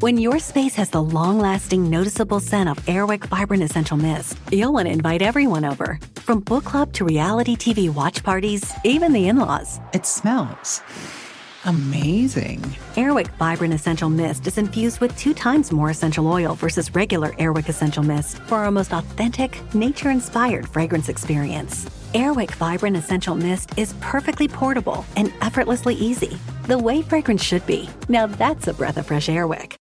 When your space has the long lasting, noticeable scent of Airwick Vibrant Essential Mist, you'll want to invite everyone over. From book club to reality TV watch parties, even the in laws. It smells amazing. Airwick Vibrant Essential Mist is infused with two times more essential oil versus regular Airwick Essential Mist for our most authentic, nature inspired fragrance experience. Airwick Vibrant Essential Mist is perfectly portable and effortlessly easy, the way fragrance should be. Now that's a breath of fresh Airwick.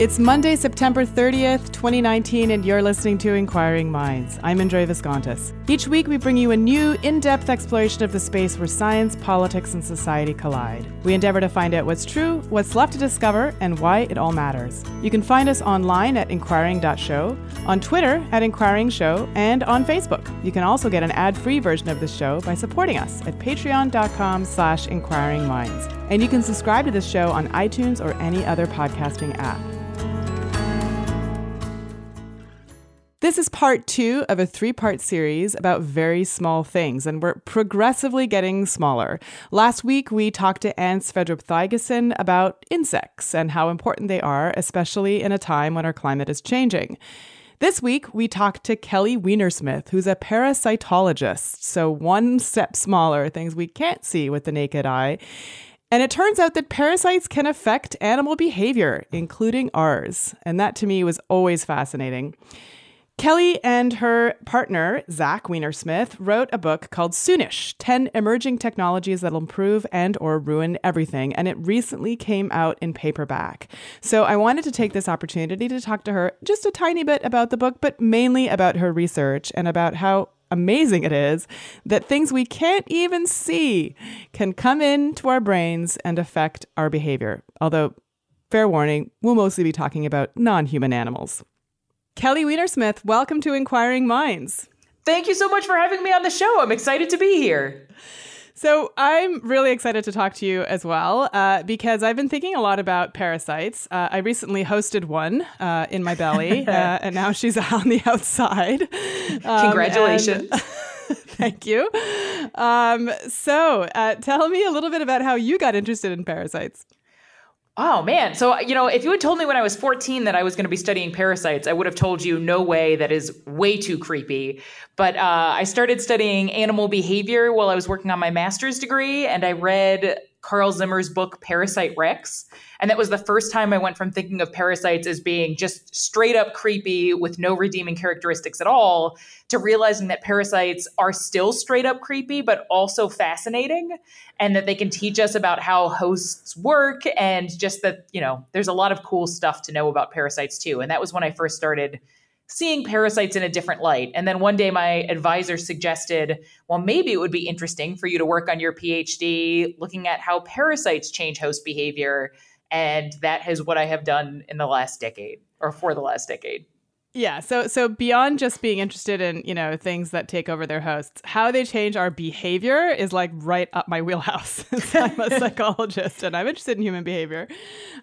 It's Monday, September 30th, 2019, and you're listening to Inquiring Minds. I'm Indre Viskontas. Each week, we bring you a new, in depth exploration of the space where science, politics, and society collide. We endeavor to find out what's true, what's left to discover, and why it all matters. You can find us online at inquiring.show, on Twitter at Inquiring Show, and on Facebook. You can also get an ad-free version of the show by supporting us at patreon.com slash inquiringminds. And you can subscribe to this show on iTunes or any other podcasting app. This is part two of a three part series about very small things, and we're progressively getting smaller. Last week, we talked to Anne Sverdrup Thygesen about insects and how important they are, especially in a time when our climate is changing. This week, we talked to Kelly Weinersmith, who's a parasitologist, so one step smaller, things we can't see with the naked eye. And it turns out that parasites can affect animal behavior, including ours. And that to me was always fascinating. Kelly and her partner, Zach Weinersmith, wrote a book called Soonish 10 Emerging Technologies That'll Improve and or Ruin Everything, and it recently came out in paperback. So I wanted to take this opportunity to talk to her just a tiny bit about the book, but mainly about her research and about how amazing it is that things we can't even see can come into our brains and affect our behavior. Although, fair warning, we'll mostly be talking about non human animals. Kelly Weinersmith, welcome to Inquiring Minds. Thank you so much for having me on the show. I'm excited to be here. So, I'm really excited to talk to you as well uh, because I've been thinking a lot about parasites. Uh, I recently hosted one uh, in my belly, uh, and now she's on the outside. Um, Congratulations. And- Thank you. Um, so, uh, tell me a little bit about how you got interested in parasites. Oh man. So, you know, if you had told me when I was 14 that I was going to be studying parasites, I would have told you no way that is way too creepy. But uh, I started studying animal behavior while I was working on my master's degree, and I read Carl Zimmer's book Parasite Rex. And that was the first time I went from thinking of parasites as being just straight up creepy with no redeeming characteristics at all to realizing that parasites are still straight up creepy, but also fascinating. And that they can teach us about how hosts work and just that, you know, there's a lot of cool stuff to know about parasites too. And that was when I first started seeing parasites in a different light. And then one day my advisor suggested, well, maybe it would be interesting for you to work on your PhD looking at how parasites change host behavior. And that is what I have done in the last decade or for the last decade. Yeah, so so beyond just being interested in, you know, things that take over their hosts, how they change our behavior is like right up my wheelhouse. I'm a psychologist and I'm interested in human behavior,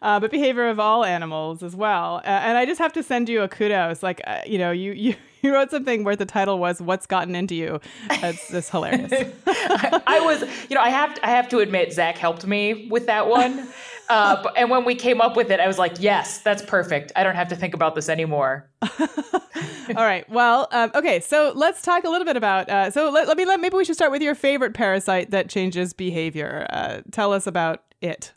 uh, but behavior of all animals as well. Uh, and I just have to send you a kudos. Like, uh, you know, you you you wrote something where the title was "What's Gotten Into You." That's just hilarious. I, I, was, you know, I have to, I have to admit, Zach helped me with that one. Uh, and when we came up with it, I was like, "Yes, that's perfect. I don't have to think about this anymore." All right. Well, um, okay. So let's talk a little bit about. Uh, so let, let me let maybe we should start with your favorite parasite that changes behavior. Uh, tell us about it.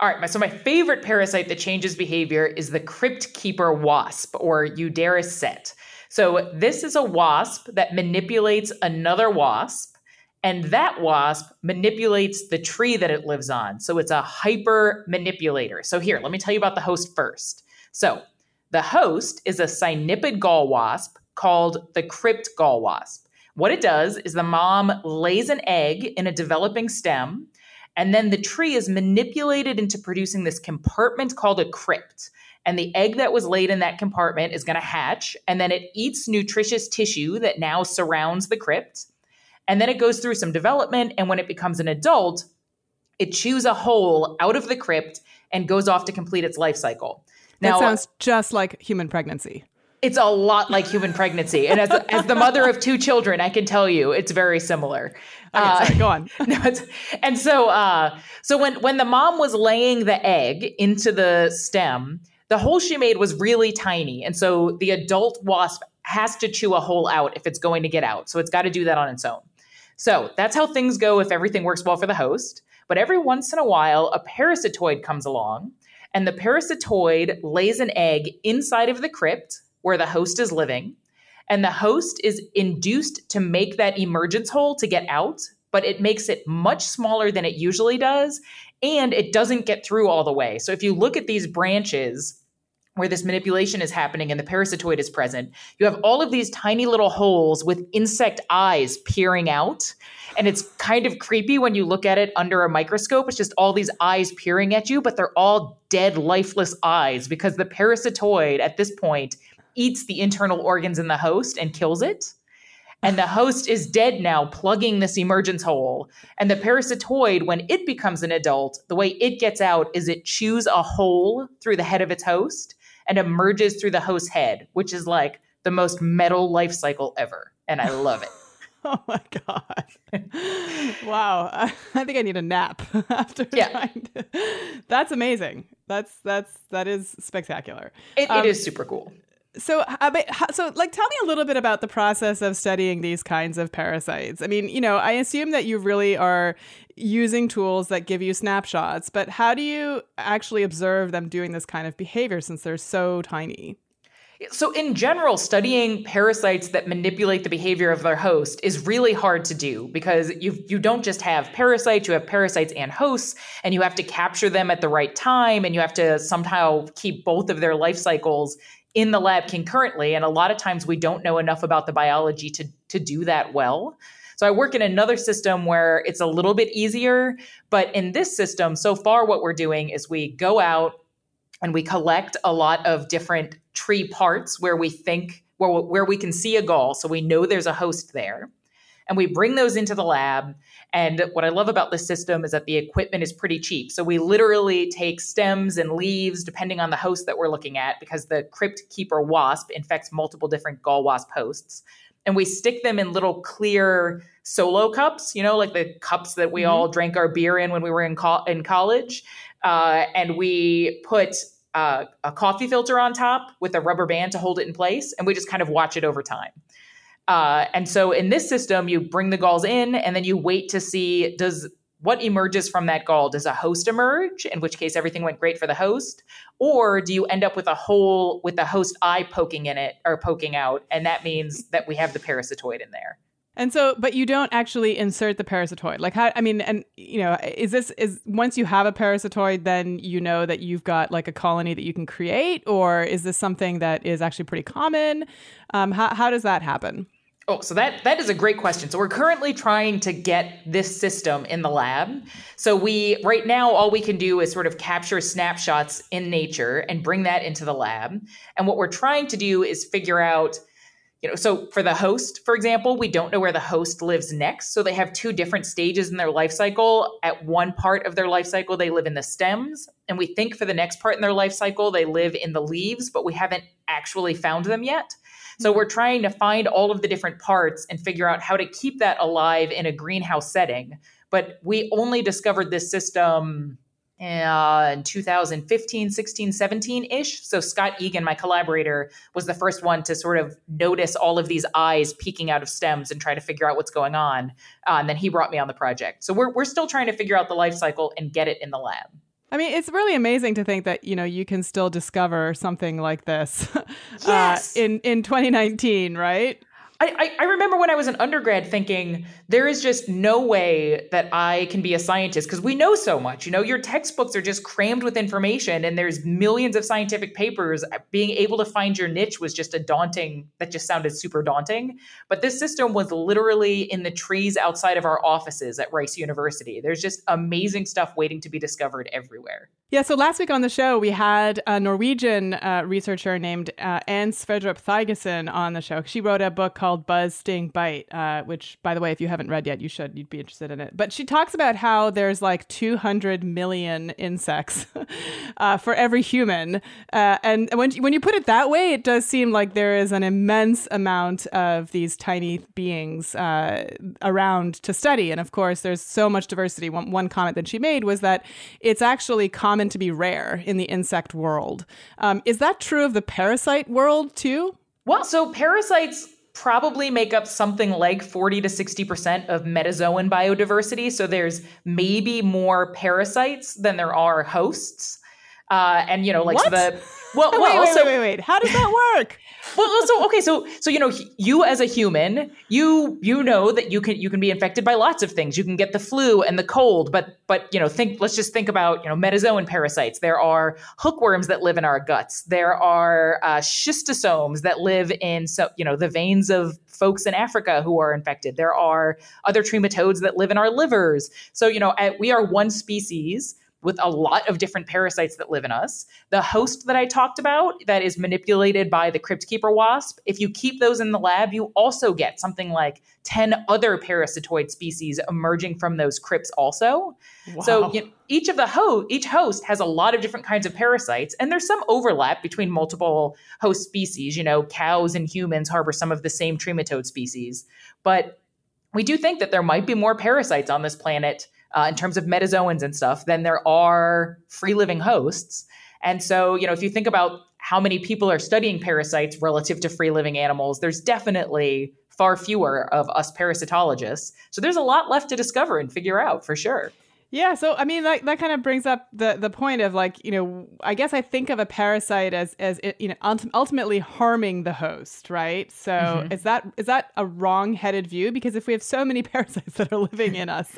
All right, so my favorite parasite that changes behavior is the crypt keeper wasp or Euderus set. So this is a wasp that manipulates another wasp, and that wasp manipulates the tree that it lives on. So it's a hyper manipulator. So here, let me tell you about the host first. So the host is a cynipid gall wasp called the crypt gall wasp. What it does is the mom lays an egg in a developing stem And then the tree is manipulated into producing this compartment called a crypt. And the egg that was laid in that compartment is going to hatch, and then it eats nutritious tissue that now surrounds the crypt. And then it goes through some development. And when it becomes an adult, it chews a hole out of the crypt and goes off to complete its life cycle. Now, that sounds just like human pregnancy. It's a lot like human pregnancy. And as, as the mother of two children, I can tell you it's very similar. Okay, uh, sorry, go on. no, and so, uh, so when, when the mom was laying the egg into the stem, the hole she made was really tiny. And so the adult wasp has to chew a hole out if it's going to get out. So it's got to do that on its own. So that's how things go if everything works well for the host. But every once in a while, a parasitoid comes along, and the parasitoid lays an egg inside of the crypt where the host is living. And the host is induced to make that emergence hole to get out, but it makes it much smaller than it usually does. And it doesn't get through all the way. So if you look at these branches, where this manipulation is happening and the parasitoid is present, you have all of these tiny little holes with insect eyes peering out. And it's kind of creepy when you look at it under a microscope. It's just all these eyes peering at you, but they're all dead, lifeless eyes because the parasitoid at this point eats the internal organs in the host and kills it. And the host is dead now, plugging this emergence hole. And the parasitoid, when it becomes an adult, the way it gets out is it chews a hole through the head of its host and emerges through the host's head, which is like the most metal life cycle ever. And I love it. oh my God. wow. I, I, think I need a nap after yeah. trying to. That's amazing. That's, that's, that is spectacular. It, um, it is super cool so uh, so like tell me a little bit about the process of studying these kinds of parasites. I mean you know i assume that you really are using tools that give you snapshots but how do you actually observe them doing this kind of behavior since they're so tiny? So, in general, studying parasites that manipulate the behavior of their host is really hard to do because you you don't just have parasites, you have parasites and hosts, and you have to capture them at the right time, and you have to somehow keep both of their life cycles in the lab concurrently. And a lot of times we don't know enough about the biology to, to do that well. So I work in another system where it's a little bit easier. But in this system, so far, what we're doing is we go out and we collect a lot of different tree parts where we think, where, where we can see a gall. So we know there's a host there. And we bring those into the lab and what I love about this system is that the equipment is pretty cheap. So we literally take stems and leaves, depending on the host that we're looking at, because the crypt keeper wasp infects multiple different gall wasp hosts. And we stick them in little clear solo cups, you know, like the cups that we mm-hmm. all drank our beer in when we were in, co- in college. Uh, and we put uh, a coffee filter on top with a rubber band to hold it in place. And we just kind of watch it over time. Uh, and so in this system, you bring the galls in and then you wait to see does what emerges from that gall? Does a host emerge, in which case everything went great for the host? Or do you end up with a hole with the host eye poking in it or poking out? And that means that we have the parasitoid in there. And so, but you don't actually insert the parasitoid. Like how, I mean, and you know, is this, is once you have a parasitoid, then you know that you've got like a colony that you can create? Or is this something that is actually pretty common? Um, how, how does that happen? Oh, so that that is a great question. So we're currently trying to get this system in the lab. So we right now all we can do is sort of capture snapshots in nature and bring that into the lab. And what we're trying to do is figure out you know, so for the host, for example, we don't know where the host lives next. So they have two different stages in their life cycle. At one part of their life cycle, they live in the stems. And we think for the next part in their life cycle, they live in the leaves, but we haven't actually found them yet. So we're trying to find all of the different parts and figure out how to keep that alive in a greenhouse setting. But we only discovered this system uh, in 2015, 16, 17 ish. So Scott Egan, my collaborator, was the first one to sort of notice all of these eyes peeking out of stems and try to figure out what's going on. Uh, and then he brought me on the project. So we're, we're still trying to figure out the life cycle and get it in the lab. I mean, it's really amazing to think that you know you can still discover something like this uh, yes. uh, in in 2019, right? I, I, remember when I was an undergrad thinking there is just no way that I can be a scientist because we know so much. You know, your textbooks are just crammed with information and there's millions of scientific papers. Uh, being able to find your niche was just a daunting, that just sounded super daunting. But this system was literally in the trees outside of our offices at Rice University. There's just amazing stuff waiting to be discovered everywhere. Yeah, so last week on the show, we had a Norwegian uh, researcher named uh, Anne Sverdrup Thygesen on the show. She wrote a book called Buzz, Sting, Bite, uh, which, by the way, if you haven't read yet, you should. You'd be interested in it. But she talks about how there's like 200 million insects uh, for every human. Uh, and when, when you put it that way, it does seem like there is an immense amount of these tiny beings uh, around to study. And of course, there's so much diversity. One, one comment that she made was that it's actually common common to be rare in the insect world. Um, is that true of the parasite world too? Well, so parasites probably make up something like 40 to 60% of metazoan biodiversity. So there's maybe more parasites than there are hosts. Uh, and you know, like so the well, well, wait, wait, wait, wait, wait. How does that work? Well, so okay, so so you know, you as a human, you you know that you can you can be infected by lots of things. You can get the flu and the cold, but but you know, think let's just think about you know metazoan parasites. There are hookworms that live in our guts. There are uh, schistosomes that live in so you know the veins of folks in Africa who are infected. There are other trematodes that live in our livers. So you know, we are one species with a lot of different parasites that live in us. The host that I talked about that is manipulated by the crypt keeper wasp, if you keep those in the lab, you also get something like 10 other parasitoid species emerging from those crypts also. Wow. So you know, each of the host each host has a lot of different kinds of parasites and there's some overlap between multiple host species, you know, cows and humans harbor some of the same trematode species, but we do think that there might be more parasites on this planet uh, in terms of metazoans and stuff than there are free living hosts. And so, you know, if you think about how many people are studying parasites relative to free living animals, there's definitely far fewer of us parasitologists. So there's a lot left to discover and figure out for sure. Yeah, so I mean that that kind of brings up the the point of like you know I guess I think of a parasite as as you know ultimately harming the host, right? So mm-hmm. is that is that a wrong-headed view? Because if we have so many parasites that are living in us,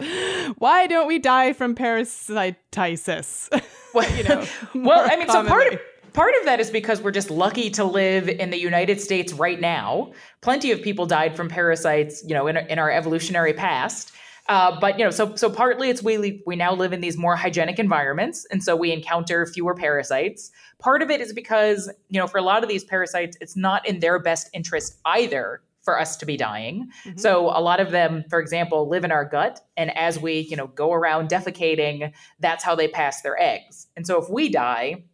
why don't we die from parasititis? well, you know, well, I mean, commonly. so part of part of that is because we're just lucky to live in the United States right now. Plenty of people died from parasites, you know, in, in our evolutionary past. Uh, but you know, so so partly it's we we now live in these more hygienic environments, and so we encounter fewer parasites. Part of it is because you know, for a lot of these parasites, it's not in their best interest either for us to be dying. Mm-hmm. So a lot of them, for example, live in our gut, and as we you know go around defecating, that's how they pass their eggs. And so if we die,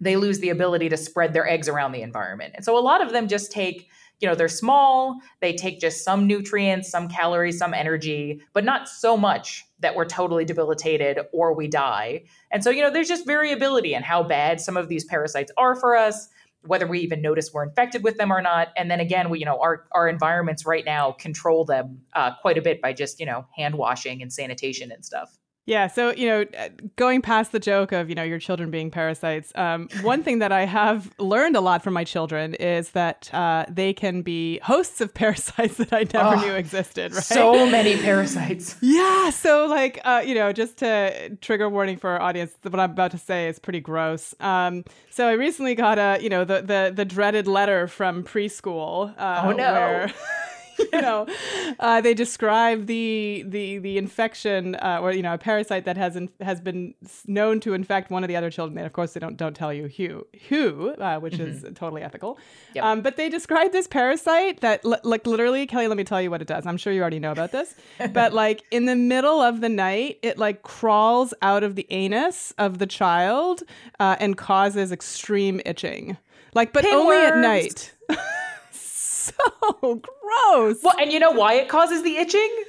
they lose the ability to spread their eggs around the environment. And so a lot of them just take you know they're small they take just some nutrients some calories some energy but not so much that we're totally debilitated or we die. And so you know there's just variability in how bad some of these parasites are for us whether we even notice we're infected with them or not. And then again we you know our, our environments right now control them uh, quite a bit by just you know hand washing and sanitation and stuff yeah, so you know, uh, going past the joke of you know your children being parasites, um, one thing that I have learned a lot from my children is that uh, they can be hosts of parasites that I never oh, knew existed. Right? So many parasites. yeah, so like uh, you know, just to trigger warning for our audience, what I'm about to say is pretty gross. Um, so I recently got a you know the the the dreaded letter from preschool. Uh, oh no. Where, you know, uh, they describe the the the infection uh, or you know a parasite that has in, has been known to infect one of the other children. And of course, they don't don't tell you who who, uh, which mm-hmm. is totally ethical. Yep. Um, but they describe this parasite that l- like literally, Kelly. Let me tell you what it does. I'm sure you already know about this, but like in the middle of the night, it like crawls out of the anus of the child uh, and causes extreme itching. Like, but Pinworms. only at night. so gross. Well, and you know why it causes the itching?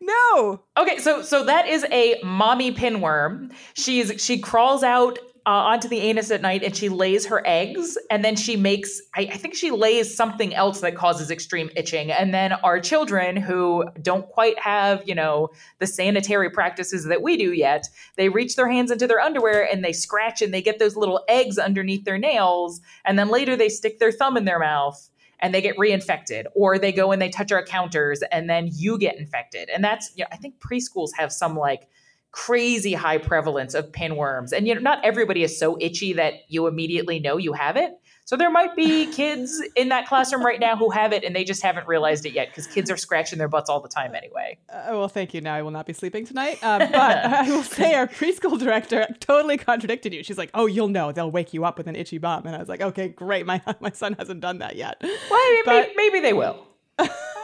No. Okay, so so that is a mommy pinworm. She's she crawls out uh, onto the anus at night and she lays her eggs and then she makes I, I, think she lays something else that causes extreme itching and then our children who don't quite have you know the sanitary practices that we do yet they reach their hands into their underwear and they scratch and they get those little eggs underneath their nails and then later they stick their thumb in their mouth and they get reinfected or they go and they touch our counters and then you get infected. And that's you know i think preschools have some like crazy high prevalence of pinworms. And you know not everybody is so itchy that you immediately know you have it so there might be kids in that classroom right now who have it and they just haven't realized it yet because kids are scratching their butts all the time anyway. Uh, well, thank you. Now I will not be sleeping tonight. Um, but I will say our preschool director totally contradicted you. She's like, "Oh, you'll know. They'll wake you up with an itchy bum." And I was like, "Okay, great. My my son hasn't done that yet." Well, but, maybe, maybe they will.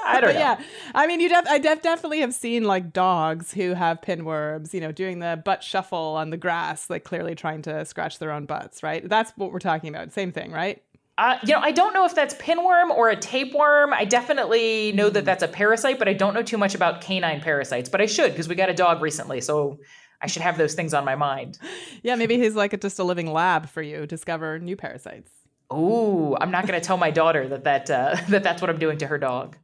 I don't know. Yeah, I mean, you def- I def- definitely have seen like dogs who have pinworms, you know, doing the butt shuffle on the grass, like clearly trying to scratch their own butts, right? That's what we're talking about. Same thing, right? Uh, you know, I don't know if that's pinworm or a tapeworm. I definitely know that that's a parasite, but I don't know too much about canine parasites. But I should because we got a dog recently, so I should have those things on my mind. Yeah, maybe he's like a, just a living lab for you. Discover new parasites. Ooh, I'm not going to tell my daughter that that uh, that that's what I'm doing to her dog.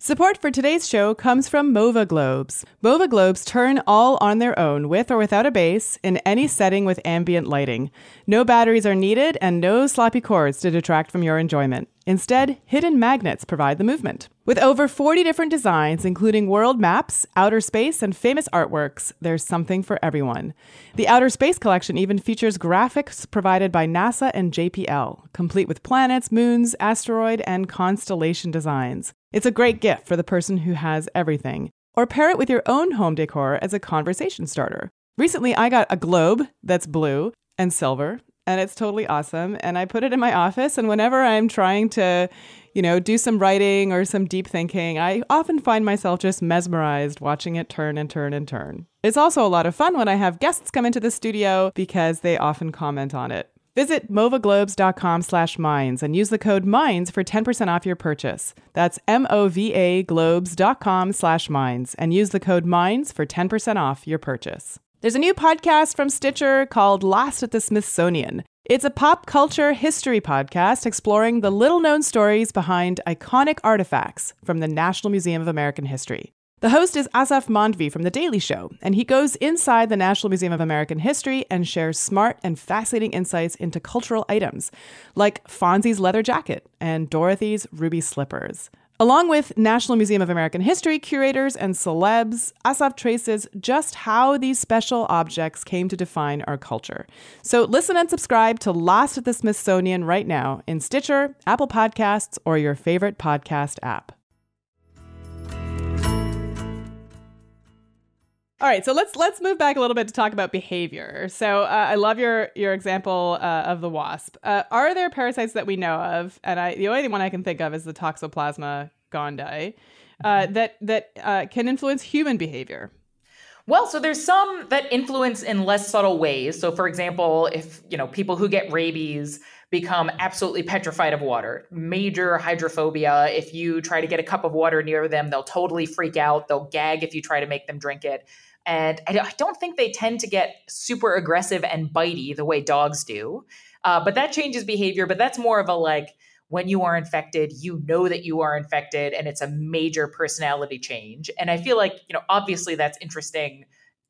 Support for today's show comes from Mova Globes. Mova Globes turn all on their own with or without a base in any setting with ambient lighting. No batteries are needed and no sloppy cords to detract from your enjoyment. Instead, hidden magnets provide the movement. With over 40 different designs, including world maps, outer space, and famous artworks, there's something for everyone. The Outer Space Collection even features graphics provided by NASA and JPL, complete with planets, moons, asteroid, and constellation designs. It's a great gift for the person who has everything. Or pair it with your own home decor as a conversation starter. Recently, I got a globe that's blue and silver and it's totally awesome. And I put it in my office. And whenever I'm trying to, you know, do some writing or some deep thinking, I often find myself just mesmerized watching it turn and turn and turn. It's also a lot of fun when I have guests come into the studio because they often comment on it. Visit movaglobes.com slash minds and use the code MINDS for 10% off your purchase. That's M-O-V-A globes.com slash minds and use the code MINDS for 10% off your purchase. There's a new podcast from Stitcher called Lost at the Smithsonian. It's a pop culture history podcast exploring the little known stories behind iconic artifacts from the National Museum of American History. The host is Aasif Mandvi from The Daily Show, and he goes inside the National Museum of American History and shares smart and fascinating insights into cultural items, like Fonzie's leather jacket and Dorothy's ruby slippers. Along with National Museum of American History curators and celebs, Aasif traces just how these special objects came to define our culture. So listen and subscribe to Lost at the Smithsonian right now in Stitcher, Apple Podcasts, or your favorite podcast app. All right, so let's let's move back a little bit to talk about behavior. So uh, I love your your example uh, of the wasp. Uh, are there parasites that we know of? And I the only one I can think of is the Toxoplasma gondii uh, that that uh, can influence human behavior. Well, so there's some that influence in less subtle ways. So, for example, if you know people who get rabies become absolutely petrified of water, major hydrophobia. If you try to get a cup of water near them, they'll totally freak out. They'll gag if you try to make them drink it. And I don't think they tend to get super aggressive and bitey the way dogs do. Uh, but that changes behavior. But that's more of a like, when you are infected, you know that you are infected, and it's a major personality change. And I feel like, you know, obviously that's interesting,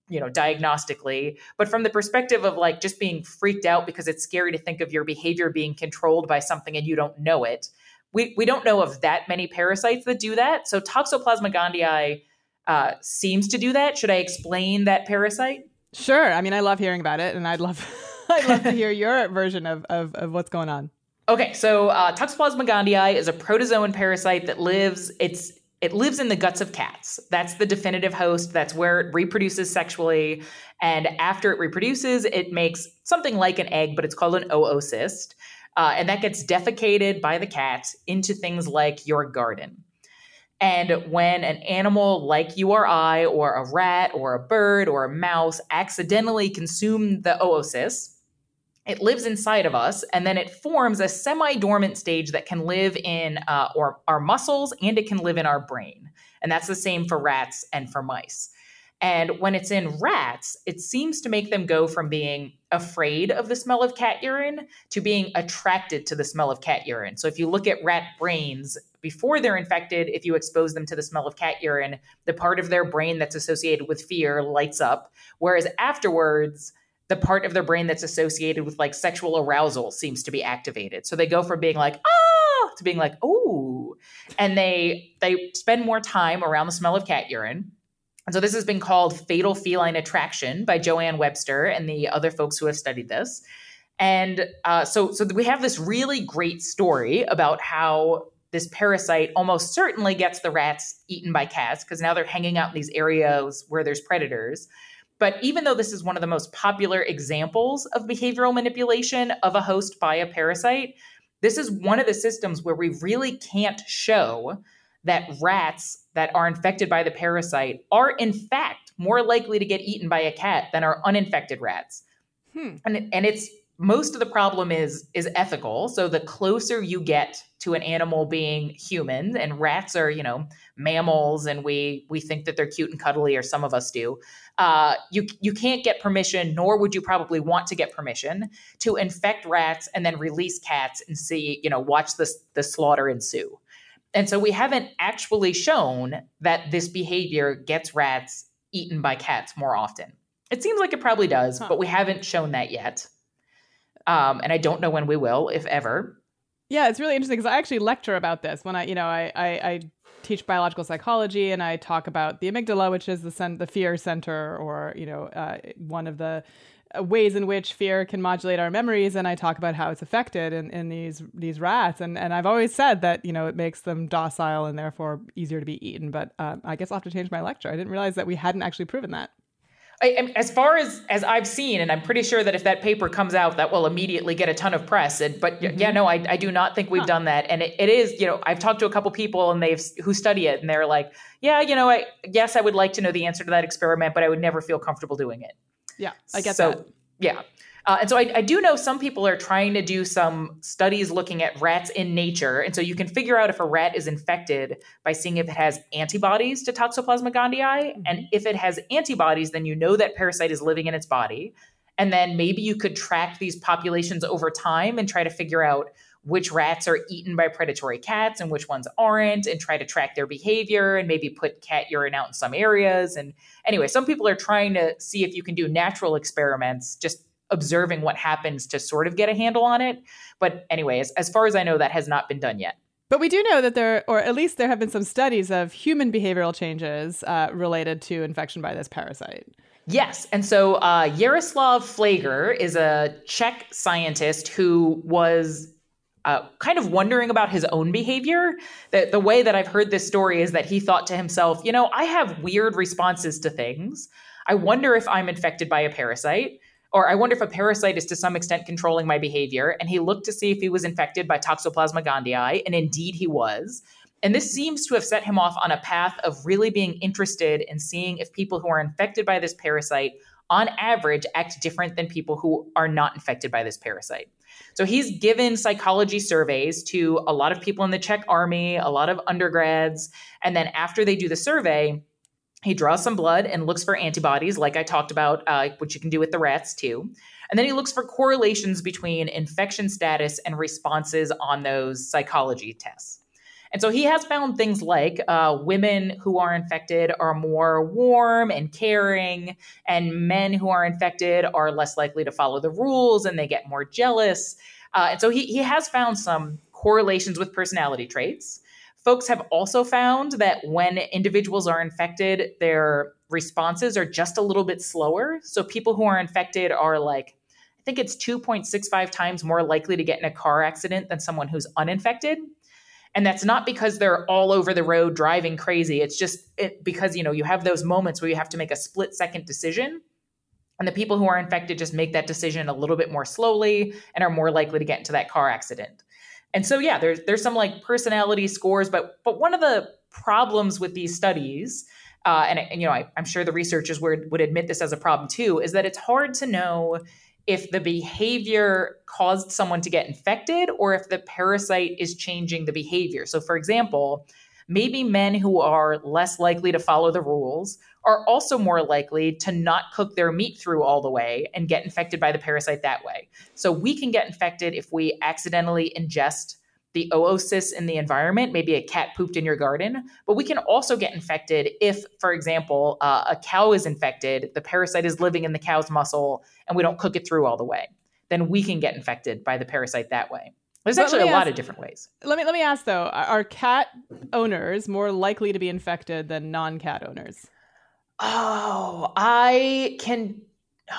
you know, diagnostically, but from the perspective of like just being freaked out because it's scary to think of your behavior being controlled by something and you don't know it. We, we don't know of that many parasites that do that. So Toxoplasma gondii uh, seems to do that. Should I explain that parasite? Sure. I mean, I love hearing about it, and I'd love I'd love to hear your version of, of, of what's going on. Okay, so uh, Toxoplasma gondii is a protozoan parasite that lives. It's it lives in the guts of cats. That's the definitive host. That's where it reproduces sexually. And after it reproduces, it makes something like an egg, but it's called an oocyst. Uh, and that gets defecated by the cat into things like your garden. And when an animal like you or I, or a rat, or a bird, or a mouse accidentally consume the oocyst, it lives inside of us, and then it forms a semi-dormant stage that can live in uh, or our muscles, and it can live in our brain. And that's the same for rats and for mice. And when it's in rats, it seems to make them go from being afraid of the smell of cat urine to being attracted to the smell of cat urine. So if you look at rat brains before they're infected, if you expose them to the smell of cat urine, the part of their brain that's associated with fear lights up. Whereas afterwards, the part of their brain that's associated with like sexual arousal seems to be activated. So they go from being like, ah, to being like, oh, and they they spend more time around the smell of cat urine. And so this has been called fatal feline attraction by Joanne Webster and the other folks who have studied this. And uh, so, so we have this really great story about how this parasite almost certainly gets the rats eaten by cats because now they're hanging out in these areas where there's predators. But even though this is one of the most popular examples of behavioral manipulation of a host by a parasite, this is one of the systems where we really can't show that rats that are infected by the parasite are, in fact, more likely to get eaten by a cat than are uninfected rats. Hmm. And, and it's most of the problem is is ethical so the closer you get to an animal being human and rats are you know mammals and we we think that they're cute and cuddly or some of us do uh, you you can't get permission nor would you probably want to get permission to infect rats and then release cats and see you know watch the the slaughter ensue and so we haven't actually shown that this behavior gets rats eaten by cats more often it seems like it probably does huh. but we haven't shown that yet um, and I don't know when we will, if ever. Yeah, it's really interesting because I actually lecture about this when I, you know, I, I, I teach biological psychology and I talk about the amygdala, which is the sen- the fear center, or you know, uh, one of the ways in which fear can modulate our memories and I talk about how it's affected in, in these these rats and and I've always said that you know it makes them docile and therefore easier to be eaten but um, I guess I'll have to change my lecture I didn't realize that we hadn't actually proven that I, as far as as I've seen, and I'm pretty sure that if that paper comes out, that will immediately get a ton of press. And, but mm-hmm. yeah, no, I, I do not think we've huh. done that. And it, it is, you know, I've talked to a couple people and they've who study it, and they're like, yeah, you know, I yes, I would like to know the answer to that experiment, but I would never feel comfortable doing it. Yeah, I get so, that. Yeah. Uh, and so I, I, do know some people are trying to do some studies looking at rats in nature. And so you can figure out if a rat is infected by seeing if it has antibodies to Toxoplasma gondii. Mm-hmm. And if it has antibodies, then you know that parasite is living in its body. And then maybe you could track these populations over time and try to figure out which rats are eaten by predatory cats and which ones aren't, and try to track their behavior and maybe put cat urine out in some areas. And anyway, some people are trying to see if you can do natural experiments just observing what happens to sort of get a handle on it. But anyways, as far as I know, that has not been done yet. But we do know that there, or at least there have been some studies of human behavioral changes uh, related to infection by this parasite. Yes. And so uh, Jaroslav Flegr is a Czech scientist who was uh, kind of wondering about his own behavior. The, the way that I've heard this story is that he thought to himself, you know, I have weird responses to things. I wonder if I'm infected by a parasite or I wonder if a parasite is to some extent controlling my behavior. And he looked to see if he was infected by Toxoplasma gondii, and indeed he was. And this seems to have set him off on a path of really being interested in seeing if people who are infected by this parasite, on average, act different than people who are not infected by this parasite. So he's given psychology surveys to a lot of people in the Czech army, a lot of undergrads. And then after they do the survey, he draws some blood and looks for antibodies, like I talked about, uh, which you can do with the rats too. And then he looks for correlations between infection status and responses on those psychology tests. And so he has found things like uh, women who are infected are more warm and caring, and men who are infected are less likely to follow the rules and they get more jealous. Uh, and so he, he has found some correlations with personality traits. Folks have also found that when individuals are infected, their responses are just a little bit slower. So people who are infected are like, I think it's 2.65 times more likely to get in a car accident than someone who's uninfected. And that's not because they're all over the road driving crazy. It's just it, because you know you have those moments where you have to make a split second decision. And the people who are infected just make that decision a little bit more slowly and are more likely to get into that car accident. And so yeah, there's there's some like personality scores, but but one of the problems with these studies, uh, and, and, you know I, am sure the researchers would would admit this as a problem too, is that it's hard to know if the behavior caused someone to get infected or if the parasite is changing the behavior. So for example, maybe men who are less likely to follow the rules are also more likely to not cook their meat through all the way and get infected by the parasite that way. So we can get infected if we accidentally ingest the oocysts in the environment. Maybe a cat pooped in your garden, but we can also get infected if, for example, uh, a cow is infected, the parasite is living in the cow's muscle, and we don't cook it through all the way. Then we can get infected by the parasite that way. There's actually a lot of different ways. Let me let me ask though: Are cat owners more likely to be infected than non-cat owners? Oh, I can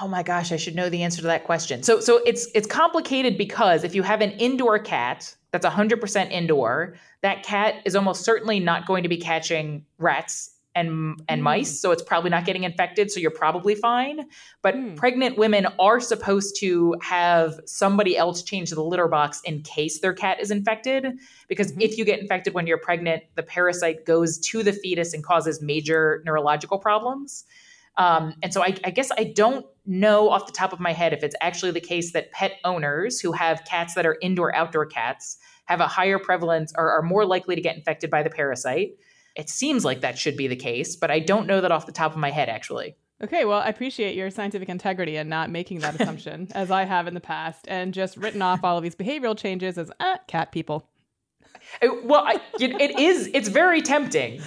oh my gosh, I should know the answer to that question. So so it's it's complicated because if you have an indoor cat that's 100% indoor, that cat is almost certainly not going to be catching rats and and mm. mice, so it's probably not getting infected, so you're probably fine. But mm. pregnant women are supposed to have somebody else change the litter box in case their cat is infected because mm-hmm. if you get infected when you're pregnant, the parasite goes to the fetus and causes major neurological problems. Um, and so I, I, guess I don't know off the top of my head if it's actually the case that pet owners who have cats that are indoor outdoor cats have a higher prevalence or are more likely to get infected by the parasite. It seems like that should be the case, but I don't know that off the top of my head actually. Okay, well, I appreciate your scientific integrity and not making that assumption, as I have in the past, and just written off all of these behavioral changes as ah, cat people. It, well, I, it is. It's very tempting.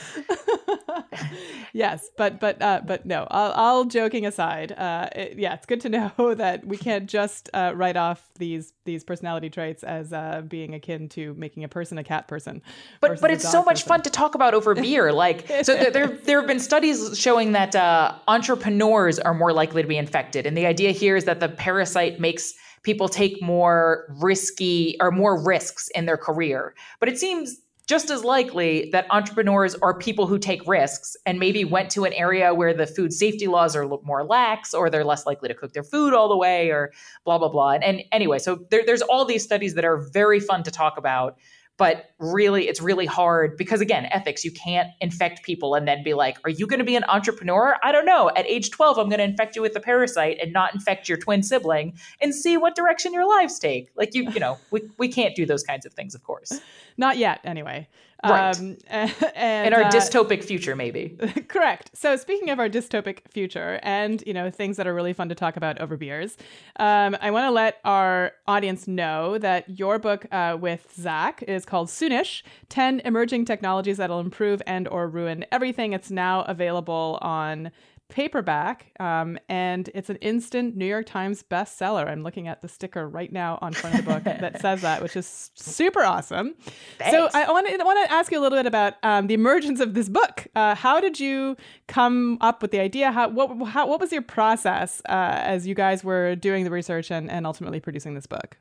yes, but but uh, but no. All, all joking aside, uh, it, yeah, it's good to know that we can't just uh, write off these these personality traits as uh, being akin to making a person a cat person. But but it's so much person. fun to talk about over beer. Like so, there there, there have been studies showing that uh, entrepreneurs are more likely to be infected, and the idea here is that the parasite makes people take more risky or more risks in their career. But it seems just as likely that entrepreneurs are people who take risks and maybe went to an area where the food safety laws are more lax or they're less likely to cook their food all the way or blah blah blah. And, and anyway so there, there's all these studies that are very fun to talk about but really it's really hard because again ethics you can't infect people and then be like are you going to be an entrepreneur? I don't know. At age 12 i'm going to infect you with a parasite and not infect your twin sibling and see what direction your lives take. Like you you know we, we can't do those kinds of things of course. Not yet anyway Right. Um, and, In our uh, dystopic future, maybe. correct. So, speaking of our dystopic future, and you know things that are really fun to talk about over beers, um, I want to let our audience know that your book uh, with Zach is called Soonish: Ten Emerging Technologies That'll Improve and/or Ruin Everything. It's now available on paperback, um, and it's an instant New York Times bestseller. I'm looking at the sticker right now on front of the book that says that, which is super awesome. Thanks. So I want to want to ask you a little bit about um, the emergence of this book. Uh, how did you come up with the idea? How what how, what was your process uh, as you guys were doing the research and, and ultimately producing this book?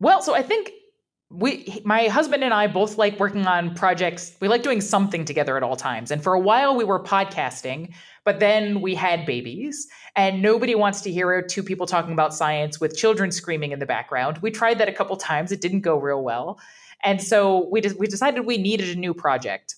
Well, so I think we my husband and I both like working on projects. We like doing something together at all times. And for a while we were podcasting, but then we had babies and nobody wants to hear two people talking about science with children screaming in the background. We tried that a couple times. It didn't go real well. And so we we decided we needed a new project.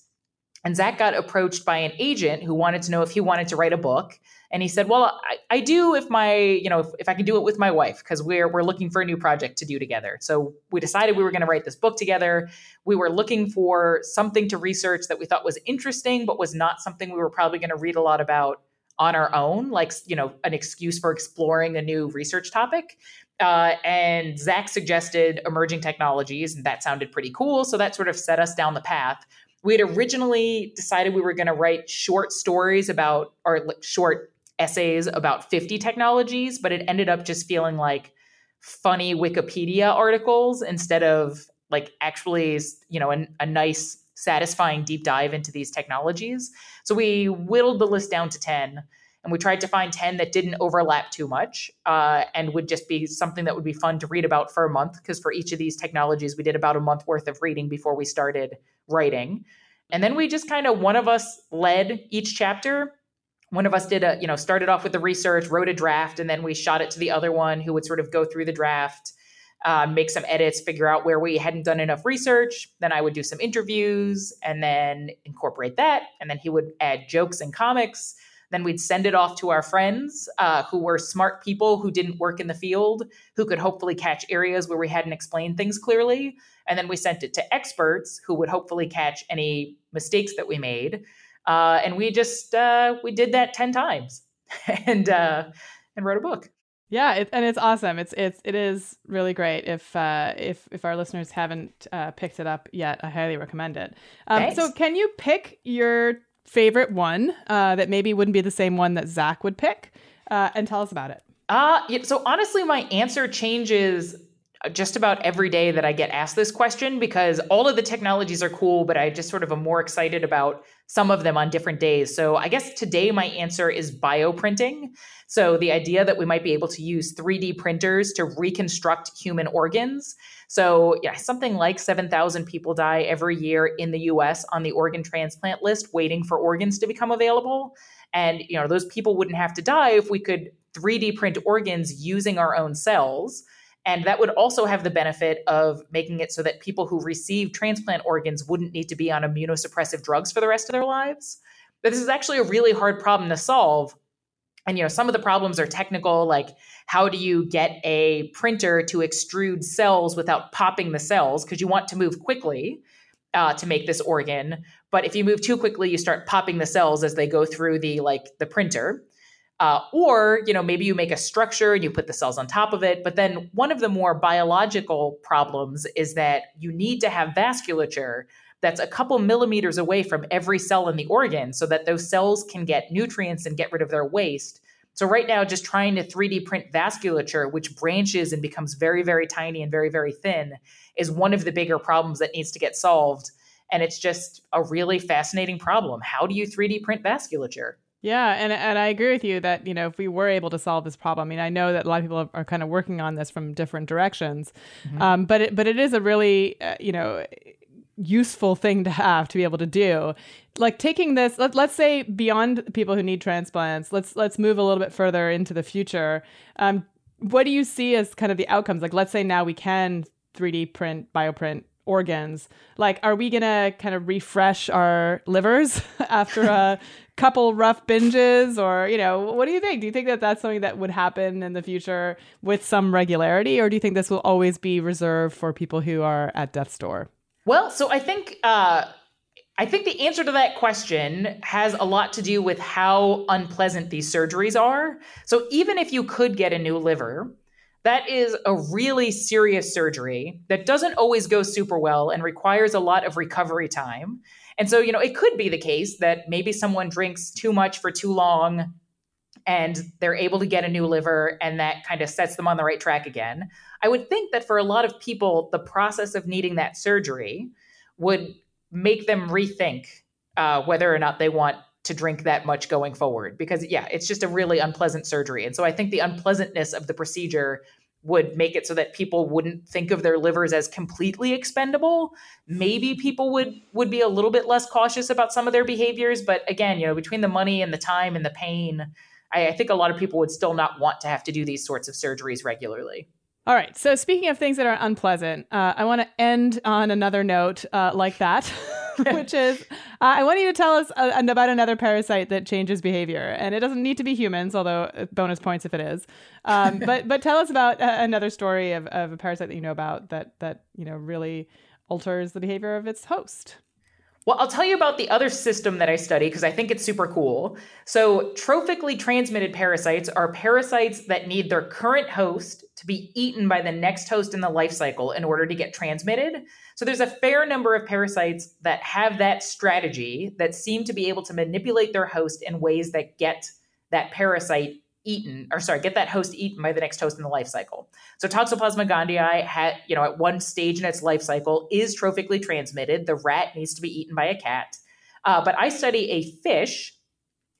And Zach got approached by an agent who wanted to know if he wanted to write a book. And he said, "Well, I, I do if my, you know, if, if I can do it with my wife because we're we're looking for a new project to do together." So we decided we were going to write this book together. We were looking for something to research that we thought was interesting, but was not something we were probably going to read a lot about on our own, like you know, an excuse for exploring a new research topic. Uh, and Zach suggested emerging technologies, and that sounded pretty cool. So that sort of set us down the path we had originally decided we were going to write short stories about or short essays about 50 technologies, but it ended up just feeling like funny Wikipedia articles instead of like actually, you know, a, a nice, satisfying deep dive into these technologies. So we whittled the list down to 10 and we tried to find 10 that didn't overlap too much uh, and would just be something that would be fun to read about for a month because for each of these technologies we did about a month worth of reading before we started writing. And then we just kind of one of us led each chapter. One of us did a you know started off with the research wrote a draft and then we shot it to the other one who would sort of go through the draft uh, make some edits figure out where we hadn't done enough research. Then i would do some interviews and then incorporate that. And then he would add jokes and comics then we'd send it off to our friends uh, who were smart people who didn't work in the field, who could hopefully catch areas where we hadn't explained things clearly. And then we sent it to experts who would hopefully catch any mistakes that we made. Uh, and we just uh, we did that ten times, and uh, and wrote a book. Yeah, it, and it's awesome. It's it's it is really great. If uh, if if our listeners haven't uh, picked it up yet, I highly recommend it. Um, so, can you pick your favorite one uh, that maybe wouldn't be the same one that Zach would pick, uh, and tell us about it? Uh, so honestly, my answer changes just about every day that I get asked this question because all of the technologies are cool, but I just sort of am more excited about some of them on different days. So I guess today my answer is bioprinting. So the idea that we might be able to use 3D printers to reconstruct human organs. So yeah, something like 7,000 people die every year in the US on the organ transplant list waiting for organs to become available. And you know, those people wouldn't have to die if we could 3D print organs using our own cells. And that would also have the benefit of making it so that people who receive transplant organs wouldn't need to be on immunosuppressive drugs for the rest of their lives. But this is actually a really hard problem to solve. And you know, some of the problems are technical, like how do you get a printer to extrude cells without popping the cells? Because you want to move quickly uh, to make this organ. But if you move too quickly, you start popping the cells as they go through the like the printer. Uh, or, you know, maybe you make a structure and you put the cells on top of it. But then one of the more biological problems is that you need to have vasculature that's a couple millimeters away from every cell in the organ so that those cells can get nutrients and get rid of their waste. So, right now, just trying to 3D print vasculature, which branches and becomes very, very tiny and very, very thin, is one of the bigger problems that needs to get solved. And it's just a really fascinating problem. How do you 3D print vasculature? Yeah, and and I agree with you that you know if we were able to solve this problem, I mean I know that a lot of people are, kind of working on this from different directions, mm-hmm. um, but it, but it is a really uh, you know useful thing to have to be able to do. Like taking this, let, let's say beyond people who need transplants, let's let's move a little bit further into the future. Um, what do you see as kind of the outcomes? Like let's say now we can 3D print, bioprint organs. Like, are we gonna kind of refresh our livers after a couple rough binges, or you know, what do you think? Do you think that that's something that would happen in the future with some regularity, or do you think this will always be reserved for people who are at death's door? Well, so I think. Uh... I think the answer to that question has a lot to do with how unpleasant these surgeries are. So, even if you could get a new liver, that is a really serious surgery that doesn't always go super well and requires a lot of recovery time. And so, you know, it could be the case that maybe someone drinks too much for too long and they're able to get a new liver and that kind of sets them on the right track again. I would think that for a lot of people, the process of needing that surgery would make them rethink uh, whether or not they want to drink that much going forward because yeah it's just a really unpleasant surgery. And so i think the unpleasantness of the procedure would make it so that people wouldn't think of their livers as completely expendable. Maybe people would would be a little bit less cautious about some of their behaviors but again you know between the money and the time and the pain I, I think a lot of people would still not want to have to do these sorts of surgeries regularly. All right. So, speaking of things that are unpleasant, uh, I want to end on another note uh, like that, which is uh, I want you to tell us uh, about another parasite that changes behavior. And it doesn't need to be humans, although uh, bonus points if it is. Um, but but tell us about uh, another story of, of a parasite that you know about that that you know really alters the behavior of its host. Well, I'll tell you about the other system that I study because I think it's super cool. So, trophically transmitted parasites are parasites that need their current host to be eaten by the next host in the life cycle in order to get transmitted. So, there's a fair number of parasites that have that strategy that seem to be able to manipulate their host in ways that get that parasite eaten, or sorry, get that host eaten by the next host in the life cycle. So Toxoplasma gondii had, you know, at one stage in its life cycle is trophically transmitted. The rat needs to be eaten by a cat. Uh, but I study a fish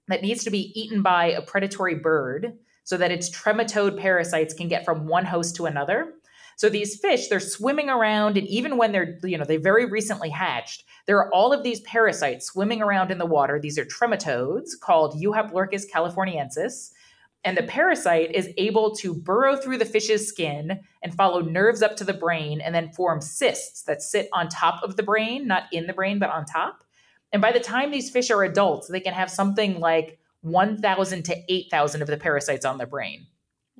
that needs to be eaten by a predatory bird so that its trematode parasites can get from one host to another. So these fish, they're swimming around, and even when they're, you know, they very recently hatched, there are all of these parasites swimming around in the water. These are trematodes called Euhaplorchus californiensis. And the parasite is able to burrow through the fish's skin and follow nerves up to the brain and then form cysts that sit on top of the brain, not in the brain, but on top. And by the time these fish are adults, they can have something like 1,000 to 8,000 of the parasites on their brain.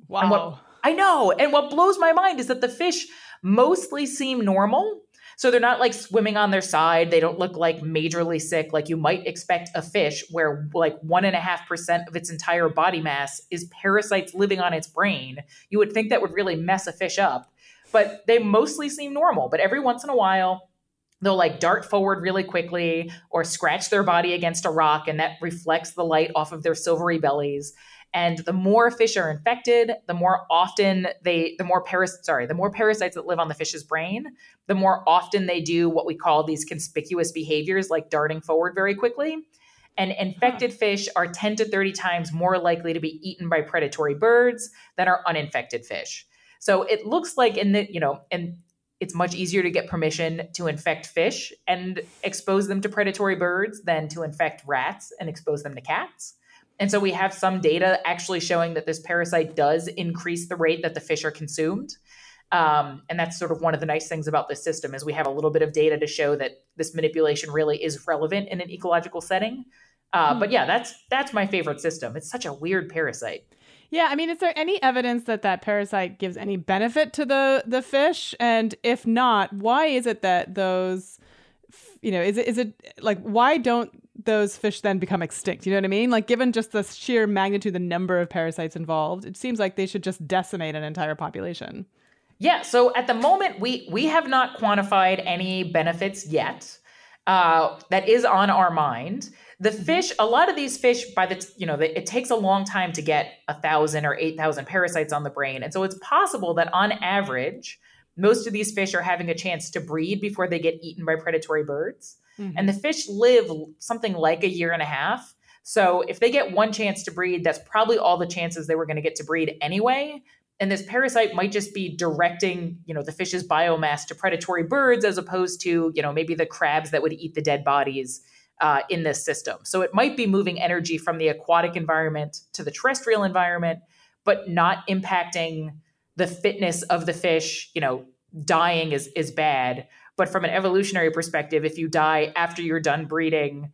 Wow. What, I know. And what blows my mind is that the fish mostly seem normal. So they're not like swimming on their side. They don't look like majorly sick, like you might expect a fish, where like one and a half percent of its entire body mass is parasites living on its brain. You would think that would really mess a fish up, but they mostly seem normal. But every once in a while, they'll like dart forward really quickly or scratch their body against a rock, and that reflects the light off of their silvery bellies. And the more fish are infected, the more often they, the more paras, sorry, the more parasites that live on the fish's brain, the more often they do what we call these conspicuous behaviors, like darting forward very quickly. And infected huh. fish are 10 to 30 times more likely to be eaten by predatory birds than are uninfected fish. So it looks like in the, you know, and it's much easier to get permission to infect fish and expose them to predatory birds than to infect rats and expose them to cats. And so we have some data actually showing that this parasite does increase the rate that the fish are consumed. Um, and that's sort of one of the nice things about this system is we have a little bit of data to show that this manipulation really is relevant in an ecological setting. Uh, hmm. But yeah, that's that's my favorite system. It's such a weird parasite. Yeah, I mean, is there any evidence that that parasite gives any benefit to the the fish? And if not, why is it that those, you know, is it is it like why don't those fish then become extinct. You know what I mean? Like, given just the sheer magnitude, the number of parasites involved, it seems like they should just decimate an entire population. Yeah. So at the moment, we we have not quantified any benefits yet. Uh, that is on our mind. The mm-hmm. fish, a lot of these fish, by the you know, it takes a long time to get a thousand or eight thousand parasites on the brain, and so it's possible that on average, most of these fish are having a chance to breed before they get eaten by predatory birds. Mm-hmm. And the fish live something like a year and a half. So if they get one chance to breed, that's probably all the chances they were going to get to breed anyway. And this parasite might just be directing, you know, the fish's biomass to predatory birds as opposed to, you know, maybe the crabs that would eat the dead bodies uh, in this system. So it might be moving energy from the aquatic environment to the terrestrial environment, but not impacting the fitness of the fish. You know, dying is is bad, but from an evolutionary perspective, if you die after you're done breeding,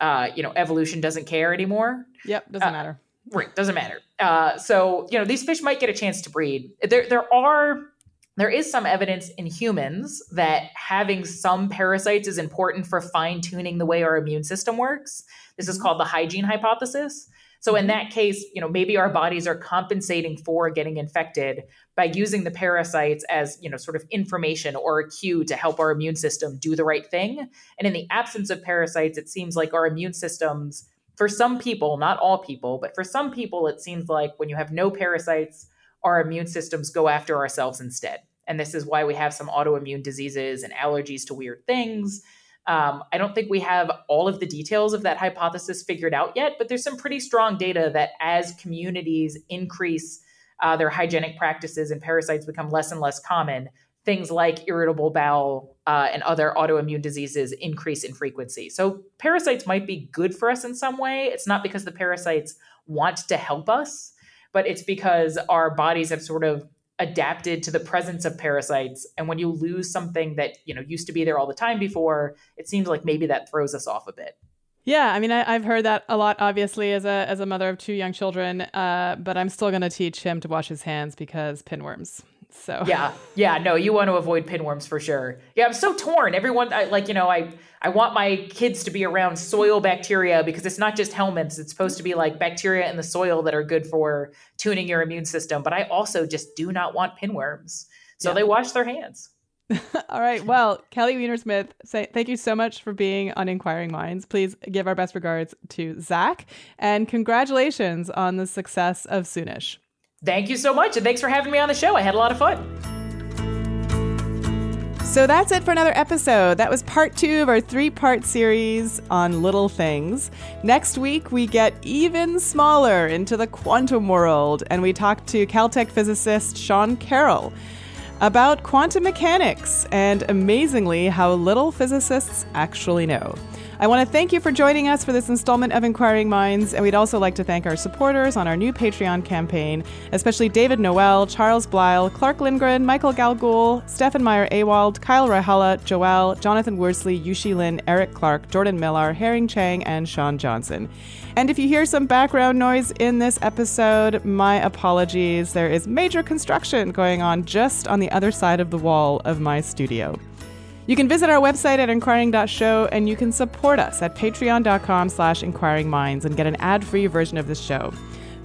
uh, you know, evolution doesn't care anymore. Yep, doesn't uh, matter. Right, doesn't matter. Uh, so you know, these fish might get a chance to breed. There, there are. There is some evidence in humans that having some parasites is important for fine tuning the way our immune system works. This is mm-hmm. called the hygiene hypothesis. So in mm-hmm. that case, you know, maybe our bodies are compensating for getting infected by using the parasites as, you know, sort of information or a cue to help our immune system do the right thing. And in the absence of parasites, it seems like our immune systems for some people, not all people, but for some people it seems like when you have no parasites, our immune systems go after ourselves instead. And this is why we have some autoimmune diseases and allergies to weird things um, I don't think we have all of the details of that hypothesis figured out yet, but there's some pretty strong data that as communities increase uh, their hygienic practices and parasites become less and less common, things like irritable bowel uh, and other autoimmune diseases increase in frequency. So parasites might be good for us in some way. It's not because the parasites want to help us, but it's because our bodies have sort of adapted to the presence of parasites. And when you lose something that you know used to be there all the time before it seems like maybe that throws us off a bit. Yeah i mean I, have heard that a lot obviously as a as a mother of two young children uh, but i'm still going to teach him to wash his hands because pinworms so yeah, yeah, no, you want to avoid pinworms for sure. Yeah, I'm so torn. Everyone, I, like you know, I I want my kids to be around soil bacteria because it's not just helminths. It's supposed to be like bacteria in the soil that are good for tuning your immune system. But I also just do not want pinworms, so yeah. they wash their hands. All right. Well, Kelly Weinersmith, say thank you so much for being on Inquiring Minds. Please give our best regards to Zach and congratulations on the success of Soonish. Thank you so much, and thanks for having me on the show. I had a lot of fun. So that's it for another episode. That was part two of our three part series on little things. Next week, we get even smaller into the quantum world, and we talk to Caltech physicist Sean Carroll about quantum mechanics and amazingly, how little physicists actually know. I want to thank you for joining us for this installment of Inquiring Minds, and we'd also like to thank our supporters on our new Patreon campaign, especially David Noel, Charles Blyle, Clark Lindgren, Michael Galgul, Stefan Meyer Awald, Kyle Rahala, Joel, Jonathan Worsley, Yushi Lin, Eric Clark, Jordan Millar, Herring Chang, and Sean Johnson. And if you hear some background noise in this episode, my apologies. There is major construction going on just on the other side of the wall of my studio. You can visit our website at inquiring.show and you can support us at patreon.com slash inquiringminds and get an ad-free version of this show.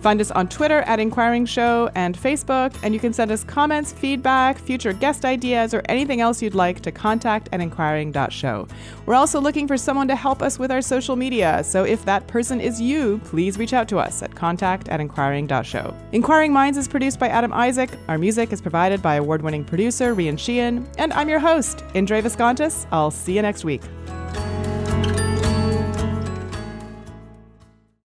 Find us on Twitter at Inquiring Show and Facebook, and you can send us comments, feedback, future guest ideas, or anything else you'd like to contact at inquiring.show. We're also looking for someone to help us with our social media, so if that person is you, please reach out to us at contact at inquiring.show. Inquiring Minds is produced by Adam Isaac. Our music is provided by award winning producer Rian Sheehan, and I'm your host, Indre Viskontas. I'll see you next week.